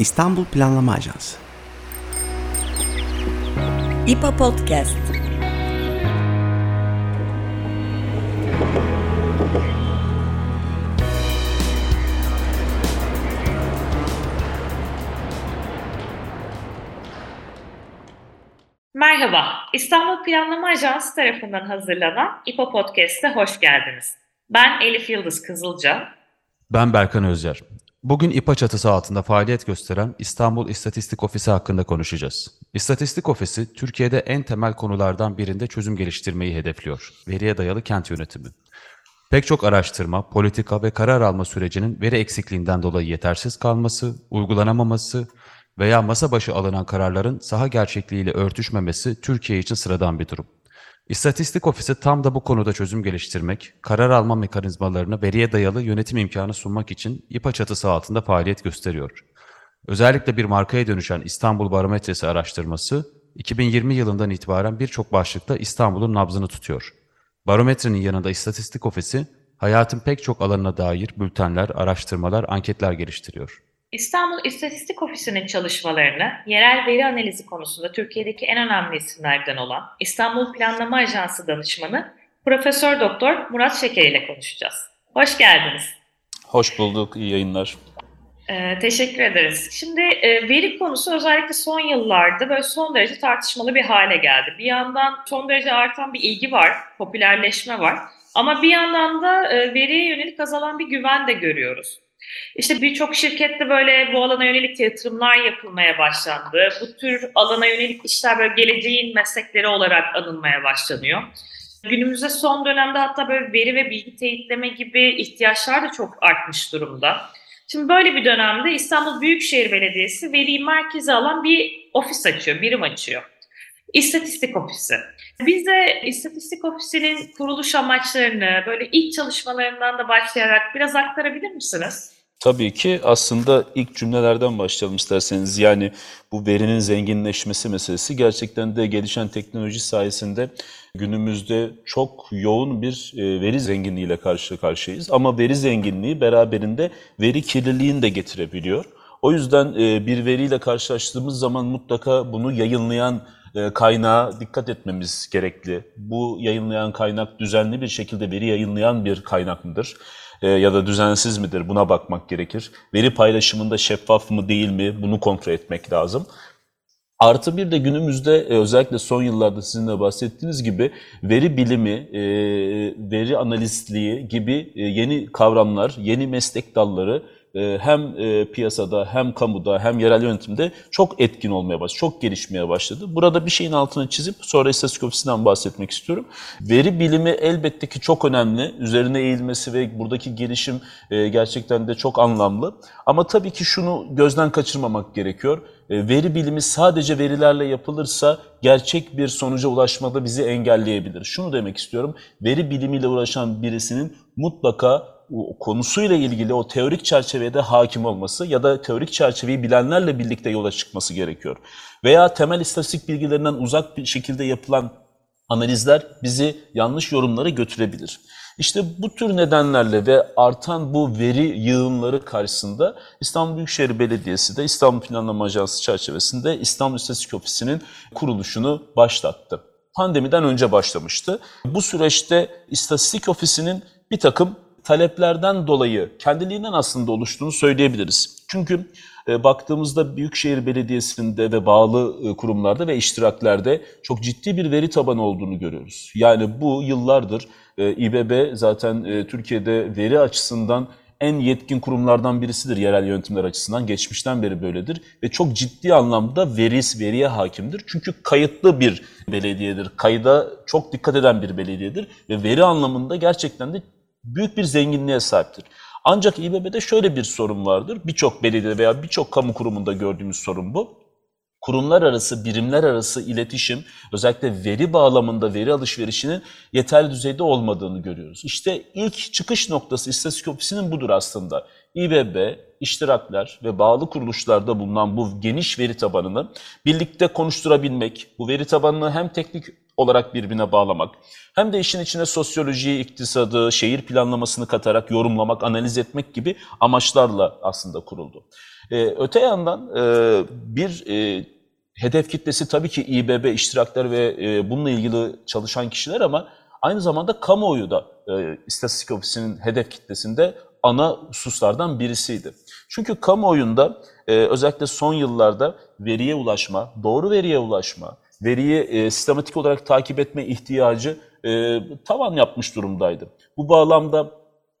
İstanbul Planlama Ajansı İPA Podcast Merhaba, İstanbul Planlama Ajansı tarafından hazırlanan İPA Podcast'e hoş geldiniz. Ben Elif Yıldız Kızılca. Ben Berkan Özyer. Bugün İPA çatısı altında faaliyet gösteren İstanbul İstatistik Ofisi hakkında konuşacağız. İstatistik Ofisi, Türkiye'de en temel konulardan birinde çözüm geliştirmeyi hedefliyor. Veriye dayalı kent yönetimi. Pek çok araştırma, politika ve karar alma sürecinin veri eksikliğinden dolayı yetersiz kalması, uygulanamaması veya masa başı alınan kararların saha gerçekliğiyle örtüşmemesi Türkiye için sıradan bir durum. İstatistik Ofisi tam da bu konuda çözüm geliştirmek, karar alma mekanizmalarını veriye dayalı yönetim imkanı sunmak için İPA çatısı altında faaliyet gösteriyor. Özellikle bir markaya dönüşen İstanbul Barometresi araştırması, 2020 yılından itibaren birçok başlıkta İstanbul'un nabzını tutuyor. Barometrenin yanında İstatistik Ofisi, hayatın pek çok alanına dair bültenler, araştırmalar, anketler geliştiriyor. İstanbul İstatistik Ofisi'nin çalışmalarını yerel veri analizi konusunda Türkiye'deki en önemli isimlerden olan İstanbul Planlama Ajansı danışmanı Profesör Doktor Murat Şeker ile konuşacağız. Hoş geldiniz. Hoş bulduk, iyi yayınlar. Ee, teşekkür ederiz. Şimdi e, veri konusu özellikle son yıllarda böyle son derece tartışmalı bir hale geldi. Bir yandan son derece artan bir ilgi var, popülerleşme var. Ama bir yandan da e, veriye yönelik azalan bir güven de görüyoruz. İşte birçok şirkette böyle bu alana yönelik yatırımlar yapılmaya başlandı. Bu tür alana yönelik işler böyle geleceğin meslekleri olarak anılmaya başlanıyor. Günümüzde son dönemde hatta böyle veri ve bilgi teyitleme gibi ihtiyaçlar da çok artmış durumda. Şimdi böyle bir dönemde İstanbul Büyükşehir Belediyesi veriyi merkeze alan bir ofis açıyor, birim açıyor. İstatistik Ofisi. Bize İstatistik Ofisi'nin kuruluş amaçlarını, böyle ilk çalışmalarından da başlayarak biraz aktarabilir misiniz? Tabii ki aslında ilk cümlelerden başlayalım isterseniz. Yani bu verinin zenginleşmesi meselesi gerçekten de gelişen teknoloji sayesinde günümüzde çok yoğun bir e, veri zenginliğiyle karşı karşıyayız. Ama veri zenginliği beraberinde veri kirliliğini de getirebiliyor. O yüzden e, bir veriyle karşılaştığımız zaman mutlaka bunu yayınlayan kaynağa dikkat etmemiz gerekli. Bu yayınlayan kaynak düzenli bir şekilde veri yayınlayan bir kaynak mıdır? E, ya da düzensiz midir? Buna bakmak gerekir. Veri paylaşımında şeffaf mı değil mi? Bunu kontrol etmek lazım. Artı bir de günümüzde e, özellikle son yıllarda sizin de bahsettiğiniz gibi veri bilimi, veri analistliği gibi yeni kavramlar, yeni meslek dalları e, hem e, piyasada hem kamuda hem yerel yönetimde çok etkin olmaya başladı, çok gelişmeye başladı. Burada bir şeyin altını çizip sonra istatistik ofisinden bahsetmek istiyorum. Veri bilimi elbette ki çok önemli. Üzerine eğilmesi ve buradaki gelişim e, gerçekten de çok anlamlı. Ama tabii ki şunu gözden kaçırmamak gerekiyor. Veri bilimi sadece verilerle yapılırsa gerçek bir sonuca ulaşmada bizi engelleyebilir. Şunu demek istiyorum. Veri bilimiyle uğraşan birisinin mutlaka konusuyla ilgili o teorik çerçevede hakim olması ya da teorik çerçeveyi bilenlerle birlikte yola çıkması gerekiyor. Veya temel istatistik bilgilerinden uzak bir şekilde yapılan analizler bizi yanlış yorumlara götürebilir. İşte bu tür nedenlerle ve artan bu veri yığınları karşısında İstanbul Büyükşehir Belediyesi de İstanbul Planlama Ajansı çerçevesinde İstanbul İstatistik Ofisi'nin kuruluşunu başlattı. Pandemiden önce başlamıştı. Bu süreçte İstatistik Ofisi'nin bir takım taleplerden dolayı kendiliğinden aslında oluştuğunu söyleyebiliriz. Çünkü e, baktığımızda Büyükşehir Belediyesi'nde ve bağlı e, kurumlarda ve iştiraklerde çok ciddi bir veri tabanı olduğunu görüyoruz. Yani bu yıllardır e, İBB zaten Türkiye'de veri açısından en yetkin kurumlardan birisidir yerel yönetimler açısından. Geçmişten beri böyledir ve çok ciddi anlamda veris, veriye hakimdir. Çünkü kayıtlı bir belediyedir. Kayda çok dikkat eden bir belediyedir ve veri anlamında gerçekten de büyük bir zenginliğe sahiptir. Ancak İBB'de şöyle bir sorun vardır. Birçok belediye veya birçok kamu kurumunda gördüğümüz sorun bu. Kurumlar arası, birimler arası iletişim, özellikle veri bağlamında veri alışverişinin yeterli düzeyde olmadığını görüyoruz. İşte ilk çıkış noktası İstatistik Ofisi'nin budur aslında. İBB, iştirakler ve bağlı kuruluşlarda bulunan bu geniş veri tabanını birlikte konuşturabilmek, bu veri tabanını hem teknik olarak birbirine bağlamak, hem de işin içine sosyolojiyi, iktisadı, şehir planlamasını katarak yorumlamak, analiz etmek gibi amaçlarla aslında kuruldu. Ee, öte yandan e, bir e, hedef kitlesi tabii ki İBB, iştirakler ve e, bununla ilgili çalışan kişiler ama aynı zamanda kamuoyu da e, İstatistik Ofisi'nin hedef kitlesinde ana hususlardan birisiydi. Çünkü kamuoyunda e, özellikle son yıllarda veriye ulaşma, doğru veriye ulaşma, veriyi e, sistematik olarak takip etme ihtiyacı e, tavan yapmış durumdaydı. Bu bağlamda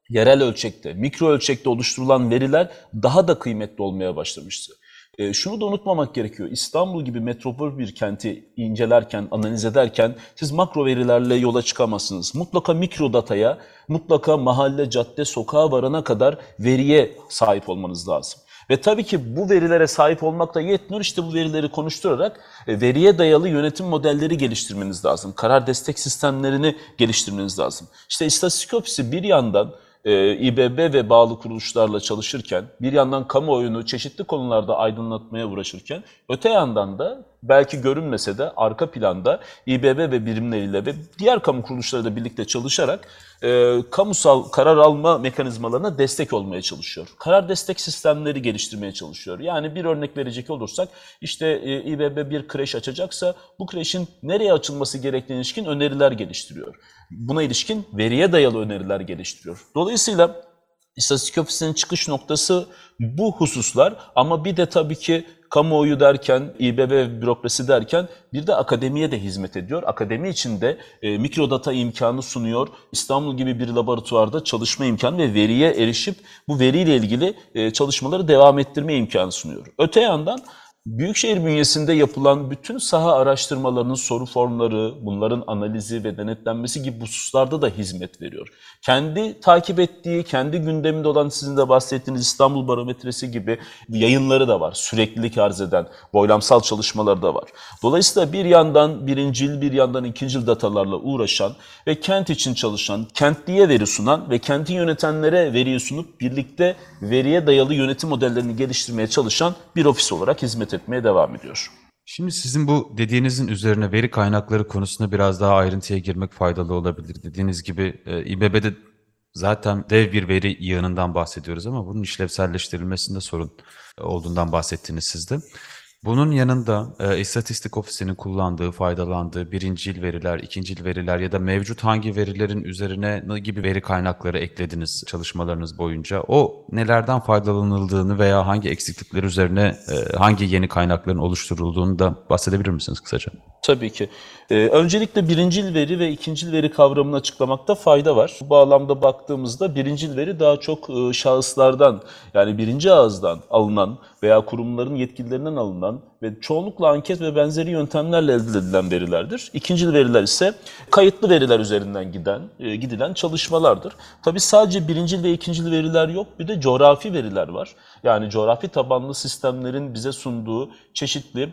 yerel ölçekte, mikro ölçekte oluşturulan veriler daha da kıymetli olmaya başlamıştı. E, şunu da unutmamak gerekiyor. İstanbul gibi metropol bir kenti incelerken, analiz ederken siz makro verilerle yola çıkamazsınız. Mutlaka mikro dataya, mutlaka mahalle, cadde, sokağa varana kadar veriye sahip olmanız lazım. Ve tabii ki bu verilere sahip olmak da yetmiyor. İşte bu verileri konuşturarak e, veriye dayalı yönetim modelleri geliştirmeniz lazım. Karar destek sistemlerini geliştirmeniz lazım. İşte istatistik ofisi bir yandan e, İBB ve bağlı kuruluşlarla çalışırken, bir yandan kamuoyunu çeşitli konularda aydınlatmaya uğraşırken, öte yandan da belki görünmese de arka planda İBB ve birimleriyle ve diğer kamu kuruluşlarıyla birlikte çalışarak e, kamusal karar alma mekanizmalarına destek olmaya çalışıyor. Karar destek sistemleri geliştirmeye çalışıyor. Yani bir örnek verecek olursak işte e, İBB bir kreş açacaksa bu kreşin nereye açılması gerektiğine ilişkin öneriler geliştiriyor. Buna ilişkin veriye dayalı öneriler geliştiriyor. Dolayısıyla İstatistik Ofisi'nin çıkış noktası bu hususlar ama bir de tabii ki kamuoyu derken, İBB bürokrasi derken bir de akademiye de hizmet ediyor. Akademi içinde e, mikrodata imkanı sunuyor. İstanbul gibi bir laboratuvarda çalışma imkanı ve veriye erişip bu veriyle ilgili e, çalışmaları devam ettirme imkanı sunuyor. Öte yandan Büyükşehir bünyesinde yapılan bütün saha araştırmalarının soru formları, bunların analizi ve denetlenmesi gibi hususlarda da hizmet veriyor. Kendi takip ettiği, kendi gündeminde olan sizin de bahsettiğiniz İstanbul Barometresi gibi yayınları da var. Süreklilik arz eden, boylamsal çalışmaları da var. Dolayısıyla bir yandan birincil, bir yandan ikincil datalarla uğraşan ve kent için çalışan, kentliye veri sunan ve kenti yönetenlere veriyi sunup birlikte veriye dayalı yönetim modellerini geliştirmeye çalışan bir ofis olarak hizmet etmeye devam ediyor. Şimdi sizin bu dediğinizin üzerine veri kaynakları konusunda biraz daha ayrıntıya girmek faydalı olabilir. Dediğiniz gibi e, İBB'de zaten dev bir veri yığınından bahsediyoruz ama bunun işlevselleştirilmesinde sorun olduğundan bahsettiniz siz de. Bunun yanında e, istatistik ofisinin kullandığı, faydalandığı birincil veriler, ikincil veriler ya da mevcut hangi verilerin üzerine ne gibi veri kaynakları eklediniz çalışmalarınız boyunca? O nelerden faydalanıldığını veya hangi eksiklikler üzerine e, hangi yeni kaynakların oluşturulduğunu da bahsedebilir misiniz kısaca? Tabii ki. Ee, öncelikle birincil veri ve ikincil veri kavramını açıklamakta fayda var. Bu bağlamda baktığımızda birincil veri daha çok e, şahıslardan yani birinci ağızdan alınan veya kurumların yetkililerinden alınan ve çoğunlukla anket ve benzeri yöntemlerle elde edilen verilerdir. İkincil veriler ise kayıtlı veriler üzerinden giden e, gidilen çalışmalardır. Tabii sadece birincil ve ikincil veriler yok bir de coğrafi veriler var. Yani coğrafi tabanlı sistemlerin bize sunduğu çeşitli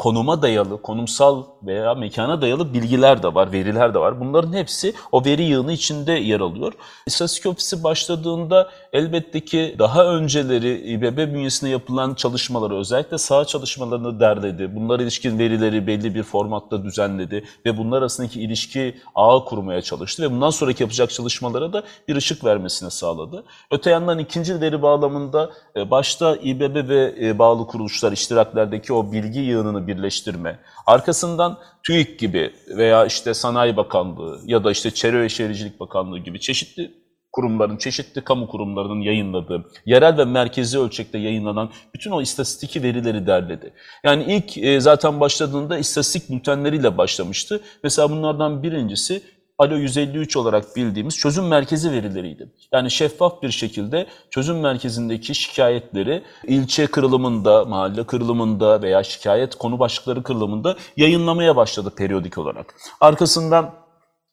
konuma dayalı, konumsal veya mekana dayalı bilgiler de var, veriler de var. Bunların hepsi o veri yığını içinde yer alıyor. İstatistik Ofisi başladığında elbette ki daha önceleri İBB bünyesinde yapılan çalışmaları, özellikle saha çalışmalarını derledi. Bunlar ilişkin verileri belli bir formatta düzenledi ve bunlar arasındaki ilişki ağı kurmaya çalıştı ve bundan sonraki yapacak çalışmalara da bir ışık vermesini sağladı. Öte yandan ikinci veri bağlamında e, başta İBB ve e, bağlı kuruluşlar, iştiraklerdeki o bilgi yığınını birleştirme, arkasından TÜİK gibi veya işte Sanayi Bakanlığı ya da işte Çevre ve Şehircilik Bakanlığı gibi çeşitli kurumların, çeşitli kamu kurumlarının yayınladığı, yerel ve merkezi ölçekte yayınlanan bütün o istatistik verileri derledi. Yani ilk e, zaten başladığında istatistik bültenleriyle başlamıştı. Mesela bunlardan birincisi ALO 153 olarak bildiğimiz çözüm merkezi verileriydi. Yani şeffaf bir şekilde çözüm merkezindeki şikayetleri ilçe kırılımında, mahalle kırılımında veya şikayet konu başlıkları kırılımında yayınlamaya başladı periyodik olarak. Arkasından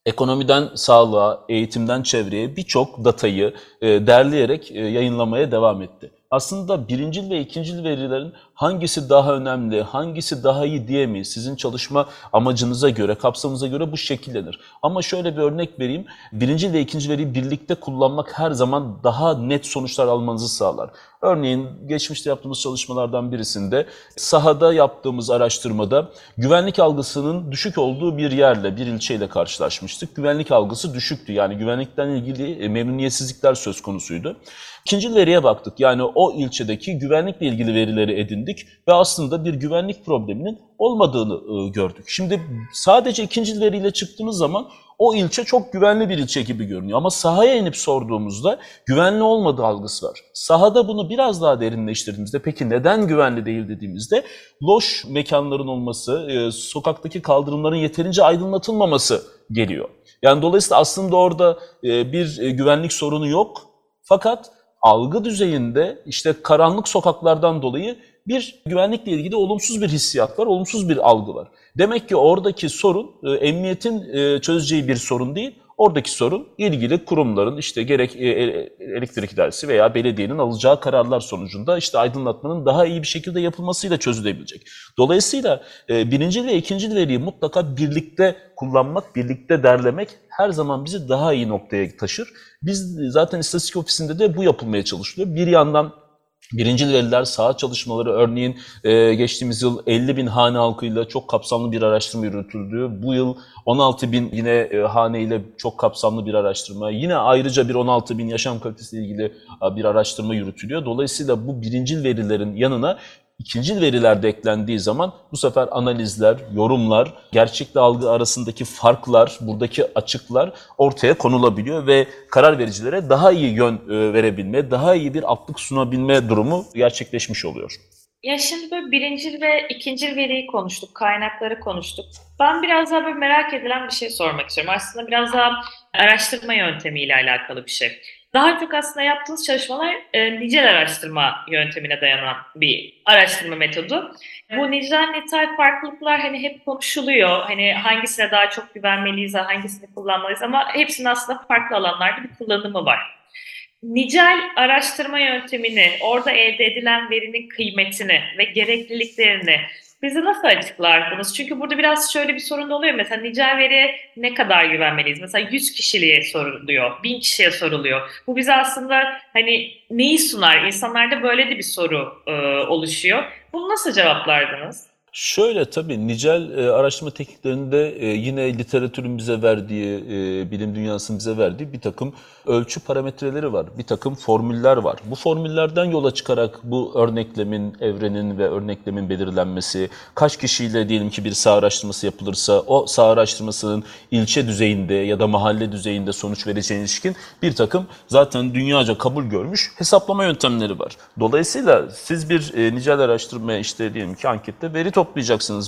ekonomiden sağlığa, eğitimden çevreye birçok datayı e, derleyerek e, yayınlamaya devam etti. Aslında birincil ve ikincil verilerin hangisi daha önemli, hangisi daha iyi diyemeyiz. Sizin çalışma amacınıza göre, kapsamınıza göre bu şekillenir. Ama şöyle bir örnek vereyim. Birinci ve ikinci veriyi birlikte kullanmak her zaman daha net sonuçlar almanızı sağlar. Örneğin geçmişte yaptığımız çalışmalardan birisinde sahada yaptığımız araştırmada güvenlik algısının düşük olduğu bir yerle, bir ilçeyle karşılaşmıştık. Güvenlik algısı düşüktü. Yani güvenlikten ilgili e, memnuniyetsizlikler söz konusuydu. İkinci veriye baktık. Yani o ilçedeki güvenlikle ilgili verileri edindik ve aslında bir güvenlik probleminin olmadığını e, gördük. Şimdi sadece ikinci veriyle çıktığımız zaman o ilçe çok güvenli bir ilçe gibi görünüyor. Ama sahaya inip sorduğumuzda güvenli olmadığı algısı var. Sahada bunu biraz daha derinleştirdiğimizde peki neden güvenli değil dediğimizde loş mekanların olması, e, sokaktaki kaldırımların yeterince aydınlatılmaması geliyor. Yani dolayısıyla aslında orada e, bir güvenlik sorunu yok. Fakat algı düzeyinde işte karanlık sokaklardan dolayı bir güvenlikle ilgili olumsuz bir hissiyat var, olumsuz bir algı var. Demek ki oradaki sorun e, emniyetin e, çözeceği bir sorun değil. Oradaki sorun ilgili kurumların işte gerek e, elektrik idaresi veya belediyenin alacağı kararlar sonucunda işte aydınlatmanın daha iyi bir şekilde yapılmasıyla çözülebilecek. Dolayısıyla birinci ve ikinci veriyi mutlaka birlikte kullanmak, birlikte derlemek her zaman bizi daha iyi noktaya taşır. Biz zaten istatistik ofisinde de bu yapılmaya çalışılıyor. Bir yandan Birinci veriler saha çalışmaları örneğin e, geçtiğimiz yıl 50 bin hane halkıyla çok kapsamlı bir araştırma yürütüldü. Bu yıl 16 bin yine e, hane ile çok kapsamlı bir araştırma. Yine ayrıca bir 16 bin yaşam kalitesiyle ilgili bir araştırma yürütülüyor. Dolayısıyla bu birinci verilerin yanına İkinci veriler de eklendiği zaman bu sefer analizler, yorumlar, gerçekle algı arasındaki farklar, buradaki açıklar ortaya konulabiliyor ve karar vericilere daha iyi yön e, verebilme, daha iyi bir altlık sunabilme durumu gerçekleşmiş oluyor. Ya şimdi böyle birinci ve ikinci veriyi konuştuk, kaynakları konuştuk. Ben biraz daha böyle merak edilen bir şey sormak istiyorum. Aslında biraz daha araştırma yöntemiyle alakalı bir şey. Daha çok aslında yaptığınız çalışmalar e, nicel araştırma yöntemine dayanan bir araştırma metodu. Bu nicel nitel farklılıklar hani hep konuşuluyor. Hani hangisine daha çok güvenmeliyiz, hangisini kullanmalıyız ama hepsinin aslında farklı alanlarda bir kullanımı var. Nicel araştırma yöntemini, orada elde edilen verinin kıymetini ve gerekliliklerini bize nasıl açıklardınız? Çünkü burada biraz şöyle bir sorun da oluyor. Mesela nicel veriye ne kadar güvenmeliyiz? Mesela 100 kişiliğe soruluyor, 1000 kişiye soruluyor. Bu bize aslında hani neyi sunar? İnsanlarda böyle de bir soru e, oluşuyor. Bunu nasıl cevaplardınız? Şöyle tabii nicel e, araştırma tekniklerinde e, yine literatürün bize verdiği, e, bilim dünyasının bize verdiği bir takım ölçü parametreleri var. Bir takım formüller var. Bu formüllerden yola çıkarak bu örneklemin, evrenin ve örneklemin belirlenmesi, kaç kişiyle diyelim ki bir saha araştırması yapılırsa o saha araştırmasının ilçe düzeyinde ya da mahalle düzeyinde sonuç vereceğine ilişkin bir takım zaten dünyaca kabul görmüş hesaplama yöntemleri var. Dolayısıyla siz bir e, nicel araştırma işte diyelim ki ankette veri toplayacaksınız.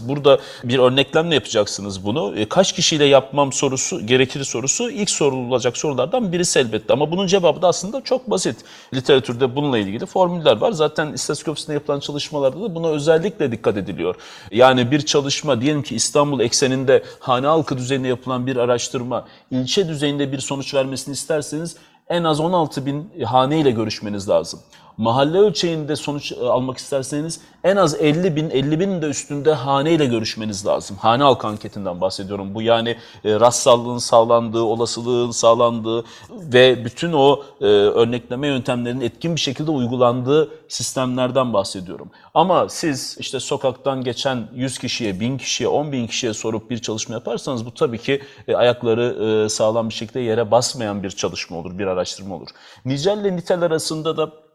Burada bir örneklemle yapacaksınız bunu. E, kaç kişiyle yapmam sorusu, gerekir sorusu ilk sorulacak sorulardan birisi elbette. Ama bunun cevabı da aslında çok basit. Literatürde bununla ilgili formüller var. Zaten istatistik ofisinde yapılan çalışmalarda da buna özellikle dikkat ediliyor. Yani bir çalışma diyelim ki İstanbul ekseninde hane halkı düzeyinde yapılan bir araştırma ilçe düzeyinde bir sonuç vermesini isterseniz en az 16 bin hane ile görüşmeniz lazım mahalle ölçeğinde sonuç e, almak isterseniz en az 50 bin, 50 bin de üstünde hane ile görüşmeniz lazım. Hane halk anketinden bahsediyorum. Bu yani e, rastsallığın sağlandığı, olasılığın sağlandığı ve bütün o e, örnekleme yöntemlerinin etkin bir şekilde uygulandığı sistemlerden bahsediyorum. Ama siz işte sokaktan geçen 100 kişiye, 1000 kişiye, 10 bin kişiye sorup bir çalışma yaparsanız bu tabii ki e, ayakları sağlam bir şekilde yere basmayan bir çalışma olur, bir araştırma olur. Nicel ile nitel arasında da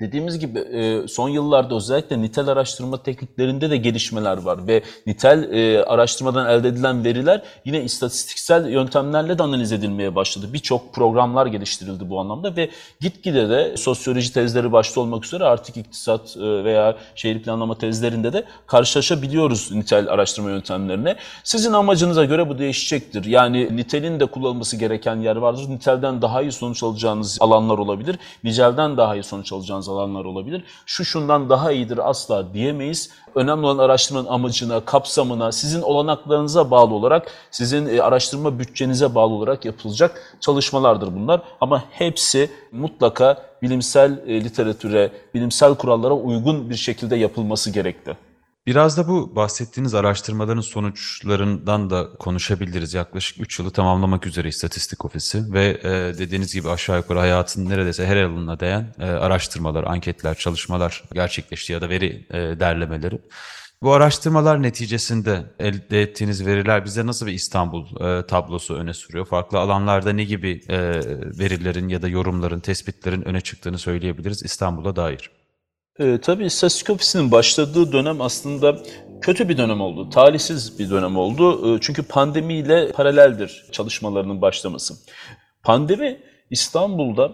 Dediğimiz gibi e, son yıllarda özellikle nitel araştırma tekniklerinde de gelişmeler var ve nitel e, araştırmadan elde edilen veriler yine istatistiksel yöntemlerle de analiz edilmeye başladı. Birçok programlar geliştirildi bu anlamda ve gitgide de sosyoloji tezleri başta olmak üzere artık iktisat e, veya şehir planlama tezlerinde de karşılaşabiliyoruz nitel araştırma yöntemlerine. Sizin amacınıza göre bu değişecektir. Yani nitelin de kullanılması gereken yer vardır. Nitelden daha iyi sonuç alacağınız alanlar olabilir. Nicelden daha iyi sonuç alacağınız yapacağınız alanlar olabilir. Şu şundan daha iyidir asla diyemeyiz. Önemli olan araştırmanın amacına, kapsamına, sizin olanaklarınıza bağlı olarak, sizin e, araştırma bütçenize bağlı olarak yapılacak çalışmalardır bunlar. Ama hepsi mutlaka bilimsel e, literatüre, bilimsel kurallara uygun bir şekilde yapılması gerekli. Biraz da bu bahsettiğiniz araştırmaların sonuçlarından da konuşabiliriz. Yaklaşık 3 yılı tamamlamak üzere İstatistik Ofisi ve e, dediğiniz gibi aşağı yukarı hayatın neredeyse her alanına değen e, araştırmalar, anketler, çalışmalar gerçekleşti ya da veri e, derlemeleri. Bu araştırmalar neticesinde elde ettiğiniz veriler bize nasıl bir İstanbul e, tablosu öne sürüyor? Farklı alanlarda ne gibi e, verilerin ya da yorumların, tespitlerin öne çıktığını söyleyebiliriz İstanbul'a dair? E, tabii istatistik başladığı dönem aslında kötü bir dönem oldu. Talihsiz bir dönem oldu. E, çünkü pandemiyle paraleldir çalışmalarının başlaması. Pandemi İstanbul'da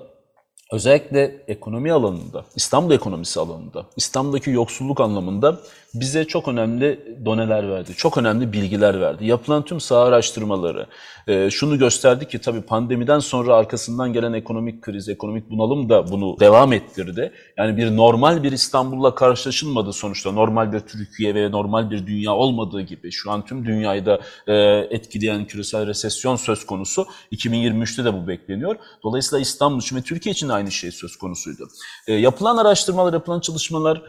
özellikle ekonomi alanında, İstanbul ekonomisi alanında, İstanbul'daki yoksulluk anlamında bize çok önemli doneler verdi, çok önemli bilgiler verdi. Yapılan tüm saha araştırmaları e, şunu gösterdi ki tabii pandemiden sonra arkasından gelen ekonomik kriz, ekonomik bunalım da bunu devam ettirdi. Yani bir normal bir İstanbul'la karşılaşılmadı sonuçta. Normal bir Türkiye ve normal bir dünya olmadığı gibi şu an tüm dünyayı da e, etkileyen küresel resesyon söz konusu. 2023'te de bu bekleniyor. Dolayısıyla İstanbul için ve Türkiye için de aynı şey söz konusuydu. E, yapılan araştırmalar, yapılan çalışmalar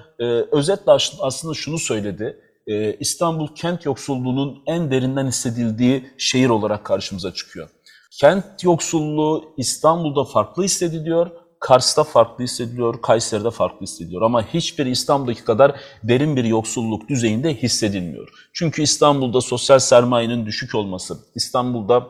özetle aslında şunu söyledi. E, İstanbul kent yoksulluğunun en derinden hissedildiği şehir olarak karşımıza çıkıyor. Kent yoksulluğu İstanbul'da farklı hissediliyor, Kars'ta farklı hissediliyor, Kayseri'de farklı hissediliyor. Ama hiçbir İstanbul'daki kadar derin bir yoksulluk düzeyinde hissedilmiyor. Çünkü İstanbul'da sosyal sermayenin düşük olması, İstanbul'da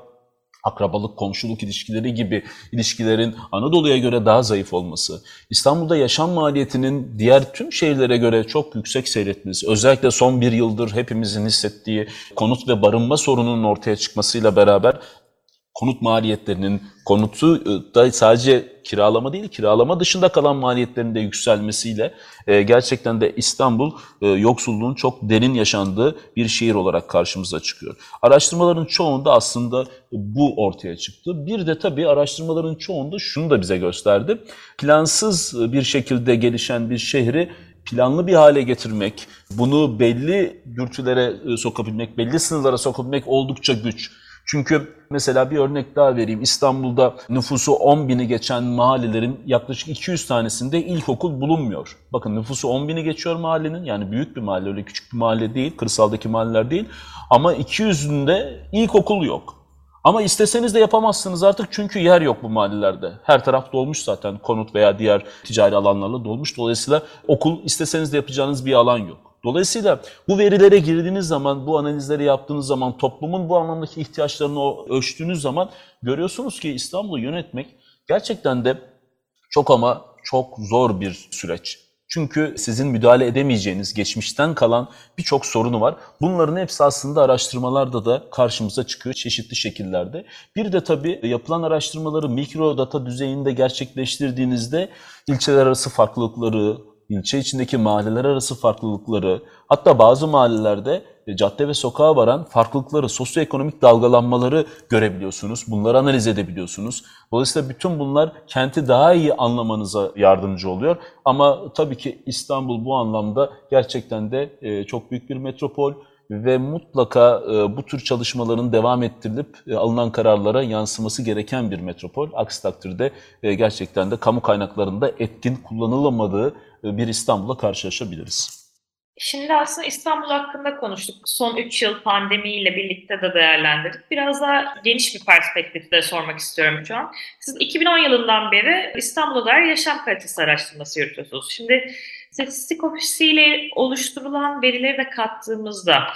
akrabalık, komşuluk ilişkileri gibi ilişkilerin Anadolu'ya göre daha zayıf olması, İstanbul'da yaşam maliyetinin diğer tüm şehirlere göre çok yüksek seyretmesi, özellikle son bir yıldır hepimizin hissettiği konut ve barınma sorununun ortaya çıkmasıyla beraber konut maliyetlerinin, konutu e, da sadece kiralama değil, kiralama dışında kalan maliyetlerin de yükselmesiyle e, gerçekten de İstanbul e, yoksulluğun çok derin yaşandığı bir şehir olarak karşımıza çıkıyor. Araştırmaların çoğunda aslında bu ortaya çıktı. Bir de tabii araştırmaların çoğunda şunu da bize gösterdi. Plansız bir şekilde gelişen bir şehri planlı bir hale getirmek, bunu belli dürtülere sokabilmek, belli sınırlara sokabilmek oldukça güç. Çünkü mesela bir örnek daha vereyim. İstanbul'da nüfusu 10 bini geçen mahallelerin yaklaşık 200 tanesinde ilkokul bulunmuyor. Bakın nüfusu 10 bini geçiyor mahallenin. Yani büyük bir mahalle öyle küçük bir mahalle değil. Kırsaldaki mahalleler değil. Ama 200'ünde ilkokul yok. Ama isteseniz de yapamazsınız artık çünkü yer yok bu mahallelerde. Her taraf dolmuş zaten konut veya diğer ticari alanlarla dolmuş. Dolayısıyla okul isteseniz de yapacağınız bir alan yok. Dolayısıyla bu verilere girdiğiniz zaman, bu analizleri yaptığınız zaman, toplumun bu anlamdaki ihtiyaçlarını ölçtüğünüz zaman görüyorsunuz ki İstanbul'u yönetmek gerçekten de çok ama çok zor bir süreç. Çünkü sizin müdahale edemeyeceğiniz geçmişten kalan birçok sorunu var. Bunların hepsi aslında araştırmalarda da karşımıza çıkıyor çeşitli şekillerde. Bir de tabii yapılan araştırmaları mikro data düzeyinde gerçekleştirdiğinizde ilçeler arası farklılıkları, ilçe içindeki mahalleler arası farklılıkları, hatta bazı mahallelerde e, cadde ve sokağa varan farklılıkları, sosyoekonomik dalgalanmaları görebiliyorsunuz. Bunları analiz edebiliyorsunuz. Dolayısıyla bütün bunlar kenti daha iyi anlamanıza yardımcı oluyor. Ama tabii ki İstanbul bu anlamda gerçekten de e, çok büyük bir metropol ve mutlaka e, bu tür çalışmaların devam ettirilip alınan kararlara yansıması gereken bir metropol. Aksi takdirde gerçekten de kamu kaynaklarında etkin kullanılamadığı bir İstanbul'la karşılaşabiliriz. Şimdi aslında İstanbul hakkında konuştuk. Son 3 yıl pandemiyle birlikte de değerlendirdik. Biraz daha geniş bir perspektifte sormak istiyorum şu an. Siz 2010 yılından beri İstanbul'a dair yaşam kalitesi araştırması yürütüyorsunuz. Şimdi statistik ofisiyle oluşturulan verileri de kattığımızda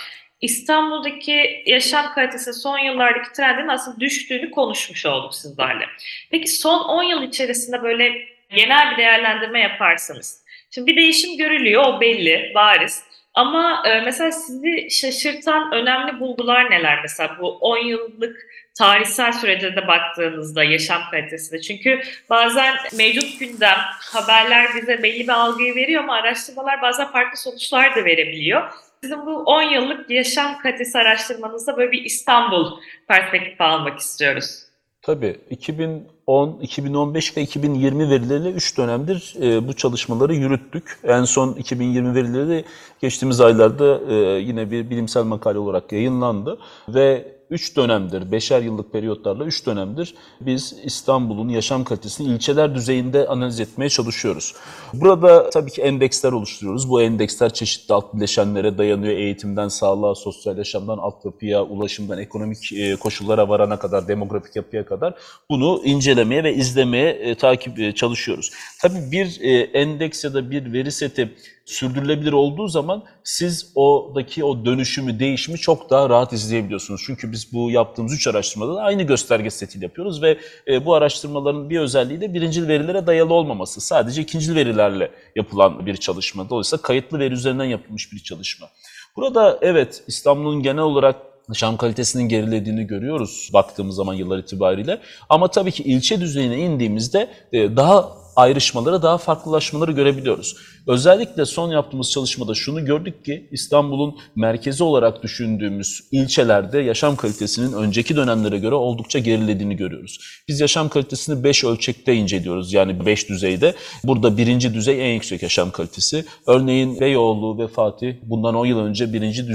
İstanbul'daki yaşam kalitesi son yıllardaki trendin aslında düştüğünü konuşmuş olduk sizlerle. Peki son 10 yıl içerisinde böyle genel bir değerlendirme yaparsanız Şimdi bir değişim görülüyor, o belli, bariz. Ama e, mesela sizi şaşırtan önemli bulgular neler mesela bu 10 yıllık tarihsel sürede de baktığınızda yaşam kalitesinde. Çünkü bazen mevcut gündem, haberler bize belli bir algıyı veriyor ama araştırmalar bazen farklı sonuçlar da verebiliyor. Sizin bu 10 yıllık yaşam kalitesi araştırmanızda böyle bir İstanbul perspektifi almak istiyoruz. Tabii 2010, 2015 ve 2020 verileriyle 3 dönemdir e, bu çalışmaları yürüttük. En son 2020 verileri geçtiğimiz aylarda e, yine bir bilimsel makale olarak yayınlandı ve 3 dönemdir, beşer yıllık periyotlarla 3 dönemdir biz İstanbul'un yaşam kalitesini ilçeler düzeyinde analiz etmeye çalışıyoruz. Burada tabii ki endeksler oluşturuyoruz. Bu endeksler çeşitli alt bileşenlere dayanıyor. Eğitimden sağlığa, sosyal yaşamdan altyapıya, ulaşımdan ekonomik e, koşullara varana kadar, demografik yapıya kadar bunu incelemeye ve izlemeye, e, takip e, çalışıyoruz. Tabii bir endeks ya da bir veri seti sürdürülebilir olduğu zaman siz oradaki o dönüşümü, değişimi çok daha rahat izleyebiliyorsunuz. Çünkü biz bu yaptığımız üç araştırmada da aynı gösterge setiyle yapıyoruz ve e, bu araştırmaların bir özelliği de birinci verilere dayalı olmaması. Sadece ikinci verilerle yapılan bir çalışma. Dolayısıyla kayıtlı veri üzerinden yapılmış bir çalışma. Burada evet İstanbul'un genel olarak yaşam kalitesinin gerilediğini görüyoruz baktığımız zaman yıllar itibariyle. Ama tabii ki ilçe düzeyine indiğimizde e, daha ayrışmaları, daha farklılaşmaları görebiliyoruz. Özellikle son yaptığımız çalışmada şunu gördük ki İstanbul'un merkezi olarak düşündüğümüz ilçelerde yaşam kalitesinin önceki dönemlere göre oldukça gerilediğini görüyoruz. Biz yaşam kalitesini 5 ölçekte inceliyoruz yani 5 düzeyde. Burada birinci düzey en yüksek yaşam kalitesi. Örneğin Beyoğlu ve Fatih bundan 10 yıl önce birinci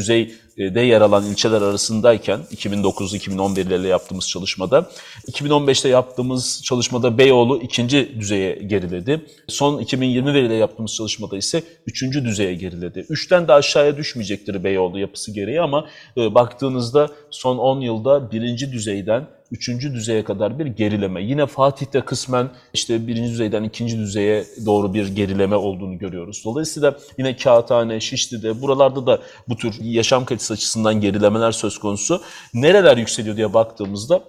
düzeyde yer alan ilçeler arasındayken 2009-2011 ile yaptığımız çalışmada 2015'te yaptığımız çalışmada Beyoğlu ikinci düzeye geriledi. Son 2020 veriyle yaptığımız çalışmada çalışmada ise üçüncü düzeye geriledi. Üçten de aşağıya düşmeyecektir Beyoğlu yapısı gereği ama e, baktığınızda son 10 yılda birinci düzeyden üçüncü düzeye kadar bir gerileme. Yine Fatih'te kısmen işte birinci düzeyden ikinci düzeye doğru bir gerileme olduğunu görüyoruz. Dolayısıyla yine Kağıthane, Şişli'de buralarda da bu tür yaşam kalitesi açısından gerilemeler söz konusu. Nereler yükseliyor diye baktığımızda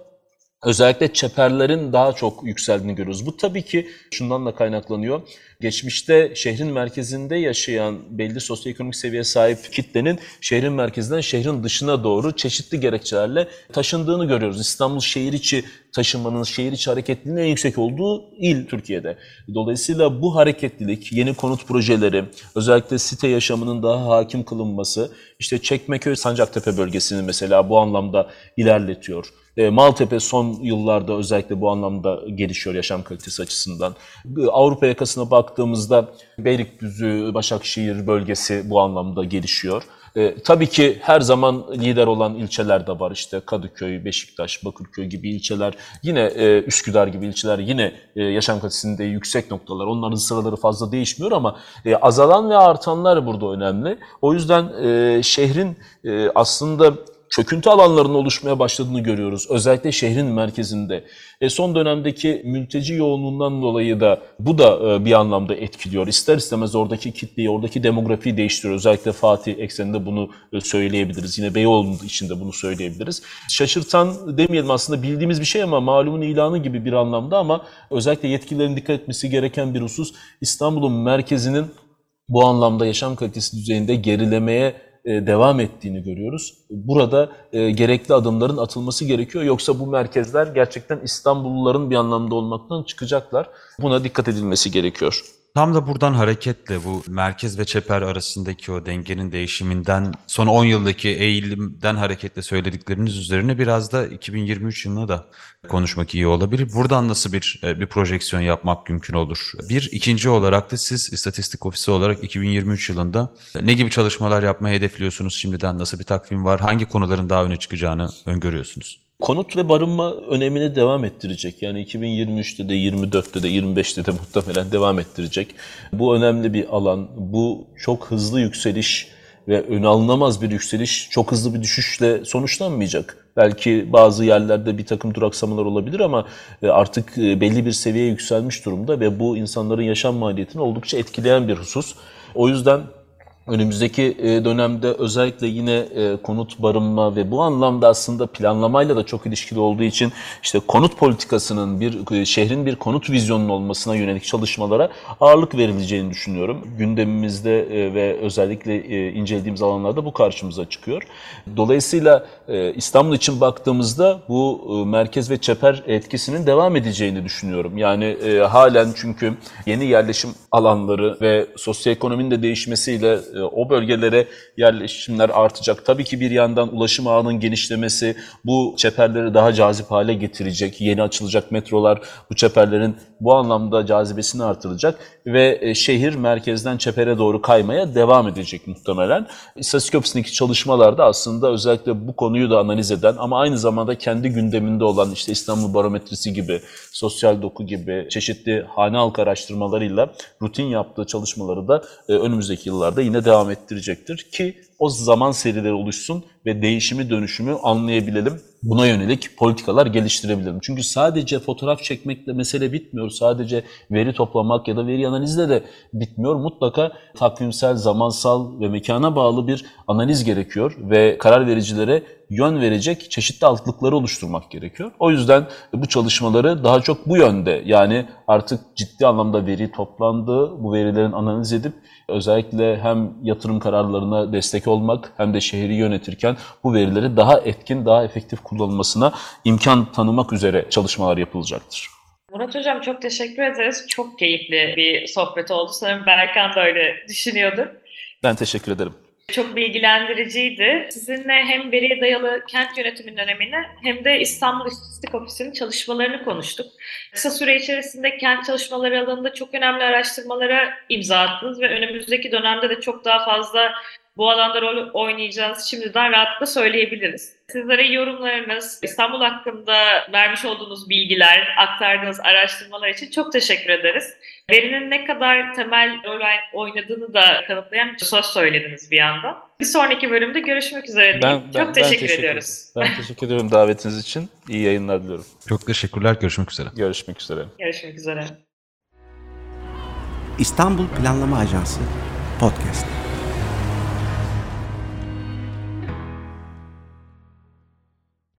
Özellikle çeperlerin daha çok yükseldiğini görüyoruz. Bu tabii ki şundan da kaynaklanıyor. Geçmişte şehrin merkezinde yaşayan belli sosyoekonomik seviyeye sahip kitlenin şehrin merkezinden şehrin dışına doğru çeşitli gerekçelerle taşındığını görüyoruz. İstanbul şehir içi taşınmanın, şehir içi hareketliliğinin en yüksek olduğu il Türkiye'de. Dolayısıyla bu hareketlilik, yeni konut projeleri, özellikle site yaşamının daha hakim kılınması, işte Çekmeköy Sancaktepe bölgesini mesela bu anlamda ilerletiyor. E, Maltepe son yıllarda özellikle bu anlamda gelişiyor yaşam kalitesi açısından. Avrupa yakasına baktığımızda Beylikdüzü, Başakşehir bölgesi bu anlamda gelişiyor. E, tabii ki her zaman lider olan ilçeler de var. İşte Kadıköy, Beşiktaş, Bakırköy gibi ilçeler, yine e, Üsküdar gibi ilçeler yine yaşam kalitesinde yüksek noktalar. Onların sıraları fazla değişmiyor ama azalan ve artanlar burada önemli. O yüzden şehrin aslında çöküntü alanlarının oluşmaya başladığını görüyoruz. Özellikle şehrin merkezinde. E son dönemdeki mülteci yoğunluğundan dolayı da bu da e, bir anlamda etkiliyor. İster istemez oradaki kitleyi, oradaki demografiyi değiştiriyor. Özellikle Fatih ekseninde bunu e, söyleyebiliriz. Yine Beyoğlu içinde bunu söyleyebiliriz. Şaşırtan demeyelim aslında bildiğimiz bir şey ama malumun ilanı gibi bir anlamda ama özellikle yetkililerin dikkat etmesi gereken bir husus İstanbul'un merkezinin bu anlamda yaşam kalitesi düzeyinde gerilemeye devam ettiğini görüyoruz. Burada e, gerekli adımların atılması gerekiyor. Yoksa bu merkezler gerçekten İstanbulluların bir anlamda olmaktan çıkacaklar. Buna dikkat edilmesi gerekiyor. Tam da buradan hareketle bu merkez ve çeper arasındaki o dengenin değişiminden son 10 yıldaki eğilimden hareketle söyledikleriniz üzerine biraz da 2023 yılına da konuşmak iyi olabilir. Buradan nasıl bir e, bir projeksiyon yapmak mümkün olur? Bir ikinci olarak da siz istatistik ofisi olarak 2023 yılında ne gibi çalışmalar yapmayı hedefliyorsunuz şimdiden? Nasıl bir takvim var? Hangi konuların daha öne çıkacağını öngörüyorsunuz? Konut ve barınma önemini devam ettirecek. Yani 2023'te de, 24'te de, 25'te de muhtemelen devam ettirecek. Bu önemli bir alan. Bu çok hızlı yükseliş ve ön alınamaz bir yükseliş çok hızlı bir düşüşle sonuçlanmayacak. Belki bazı yerlerde bir takım duraksamalar olabilir ama e, artık e, belli bir seviyeye yükselmiş durumda ve bu insanların yaşam maliyetini oldukça etkileyen bir husus. O yüzden Önümüzdeki e, dönemde özellikle yine e, konut barınma ve bu anlamda aslında planlamayla da çok ilişkili olduğu için işte konut politikasının bir e, şehrin bir konut vizyonunun olmasına yönelik çalışmalara ağırlık verileceğini düşünüyorum. Gündemimizde ve özellikle incelediğimiz alanlarda bu karşımıza çıkıyor. Dolayısıyla İstanbul için baktığımızda bu merkez ve çeper etkisinin devam edeceğini düşünüyorum. Yani halen çünkü yeni yerleşim alanları ve sosyoekonominin de değişmesiyle o bölgelere yerleşimler artacak. Tabii ki bir yandan ulaşım ağının genişlemesi bu çeperleri daha cazip hale getirecek. Yeni açılacak metrolar bu çeperlerin bu anlamda cazibesini artıracak ve e, şehir merkezden çepere doğru kaymaya devam edecek muhtemelen. İstatistik Ofisi'ndeki çalışmalarda aslında özellikle bu konuyu da analiz eden ama aynı zamanda kendi gündeminde olan işte İstanbul Barometresi gibi, Sosyal Doku gibi çeşitli hane halk araştırmalarıyla rutin yaptığı çalışmaları da e, önümüzdeki yıllarda yine devam ettirecektir ki o zaman serileri oluşsun ve değişimi dönüşümü anlayabilelim. Buna yönelik politikalar geliştirebilelim. Çünkü sadece fotoğraf çekmekle mesele bitmiyor. Sadece veri toplamak ya da veri analizle de bitmiyor. Mutlaka takvimsel, zamansal ve mekana bağlı bir analiz gerekiyor ve karar vericilere yön verecek çeşitli altlıkları oluşturmak gerekiyor. O yüzden bu çalışmaları daha çok bu yönde yani artık ciddi anlamda veri toplandı, bu verilerin analiz edip özellikle hem yatırım kararlarına destek olmak hem de şehri yönetirken bu verileri daha etkin, daha efektif kullanılmasına imkan tanımak üzere çalışmalar yapılacaktır. Murat Hocam çok teşekkür ederiz. Çok keyifli bir sohbet oldu. Sanırım Berkan da öyle düşünüyordu. Ben teşekkür ederim. Çok bilgilendiriciydi. Sizinle hem veriye dayalı kent yönetiminin önemini hem de İstanbul İstatistik Ofisi'nin çalışmalarını konuştuk. Kısa süre içerisinde kent çalışmaları alanında çok önemli araştırmalara imza attınız ve önümüzdeki dönemde de çok daha fazla bu alanda rol oynayacağınızı şimdiden rahatlıkla söyleyebiliriz. Sizlere yorumlarınız, İstanbul hakkında vermiş olduğunuz bilgiler, aktardığınız araştırmalar için çok teşekkür ederiz. Verinin ne kadar temel rol oynadığını da kanıtlayan bir söz söylediniz bir yandan. Bir sonraki bölümde görüşmek üzere. Ben, ben, çok teşekkür, ben teşekkür ediyoruz. Ben teşekkür ediyorum davetiniz için. İyi yayınlar diliyorum. Çok teşekkürler. Görüşmek üzere. Görüşmek üzere. Görüşmek üzere. İstanbul Planlama Ajansı Podcast.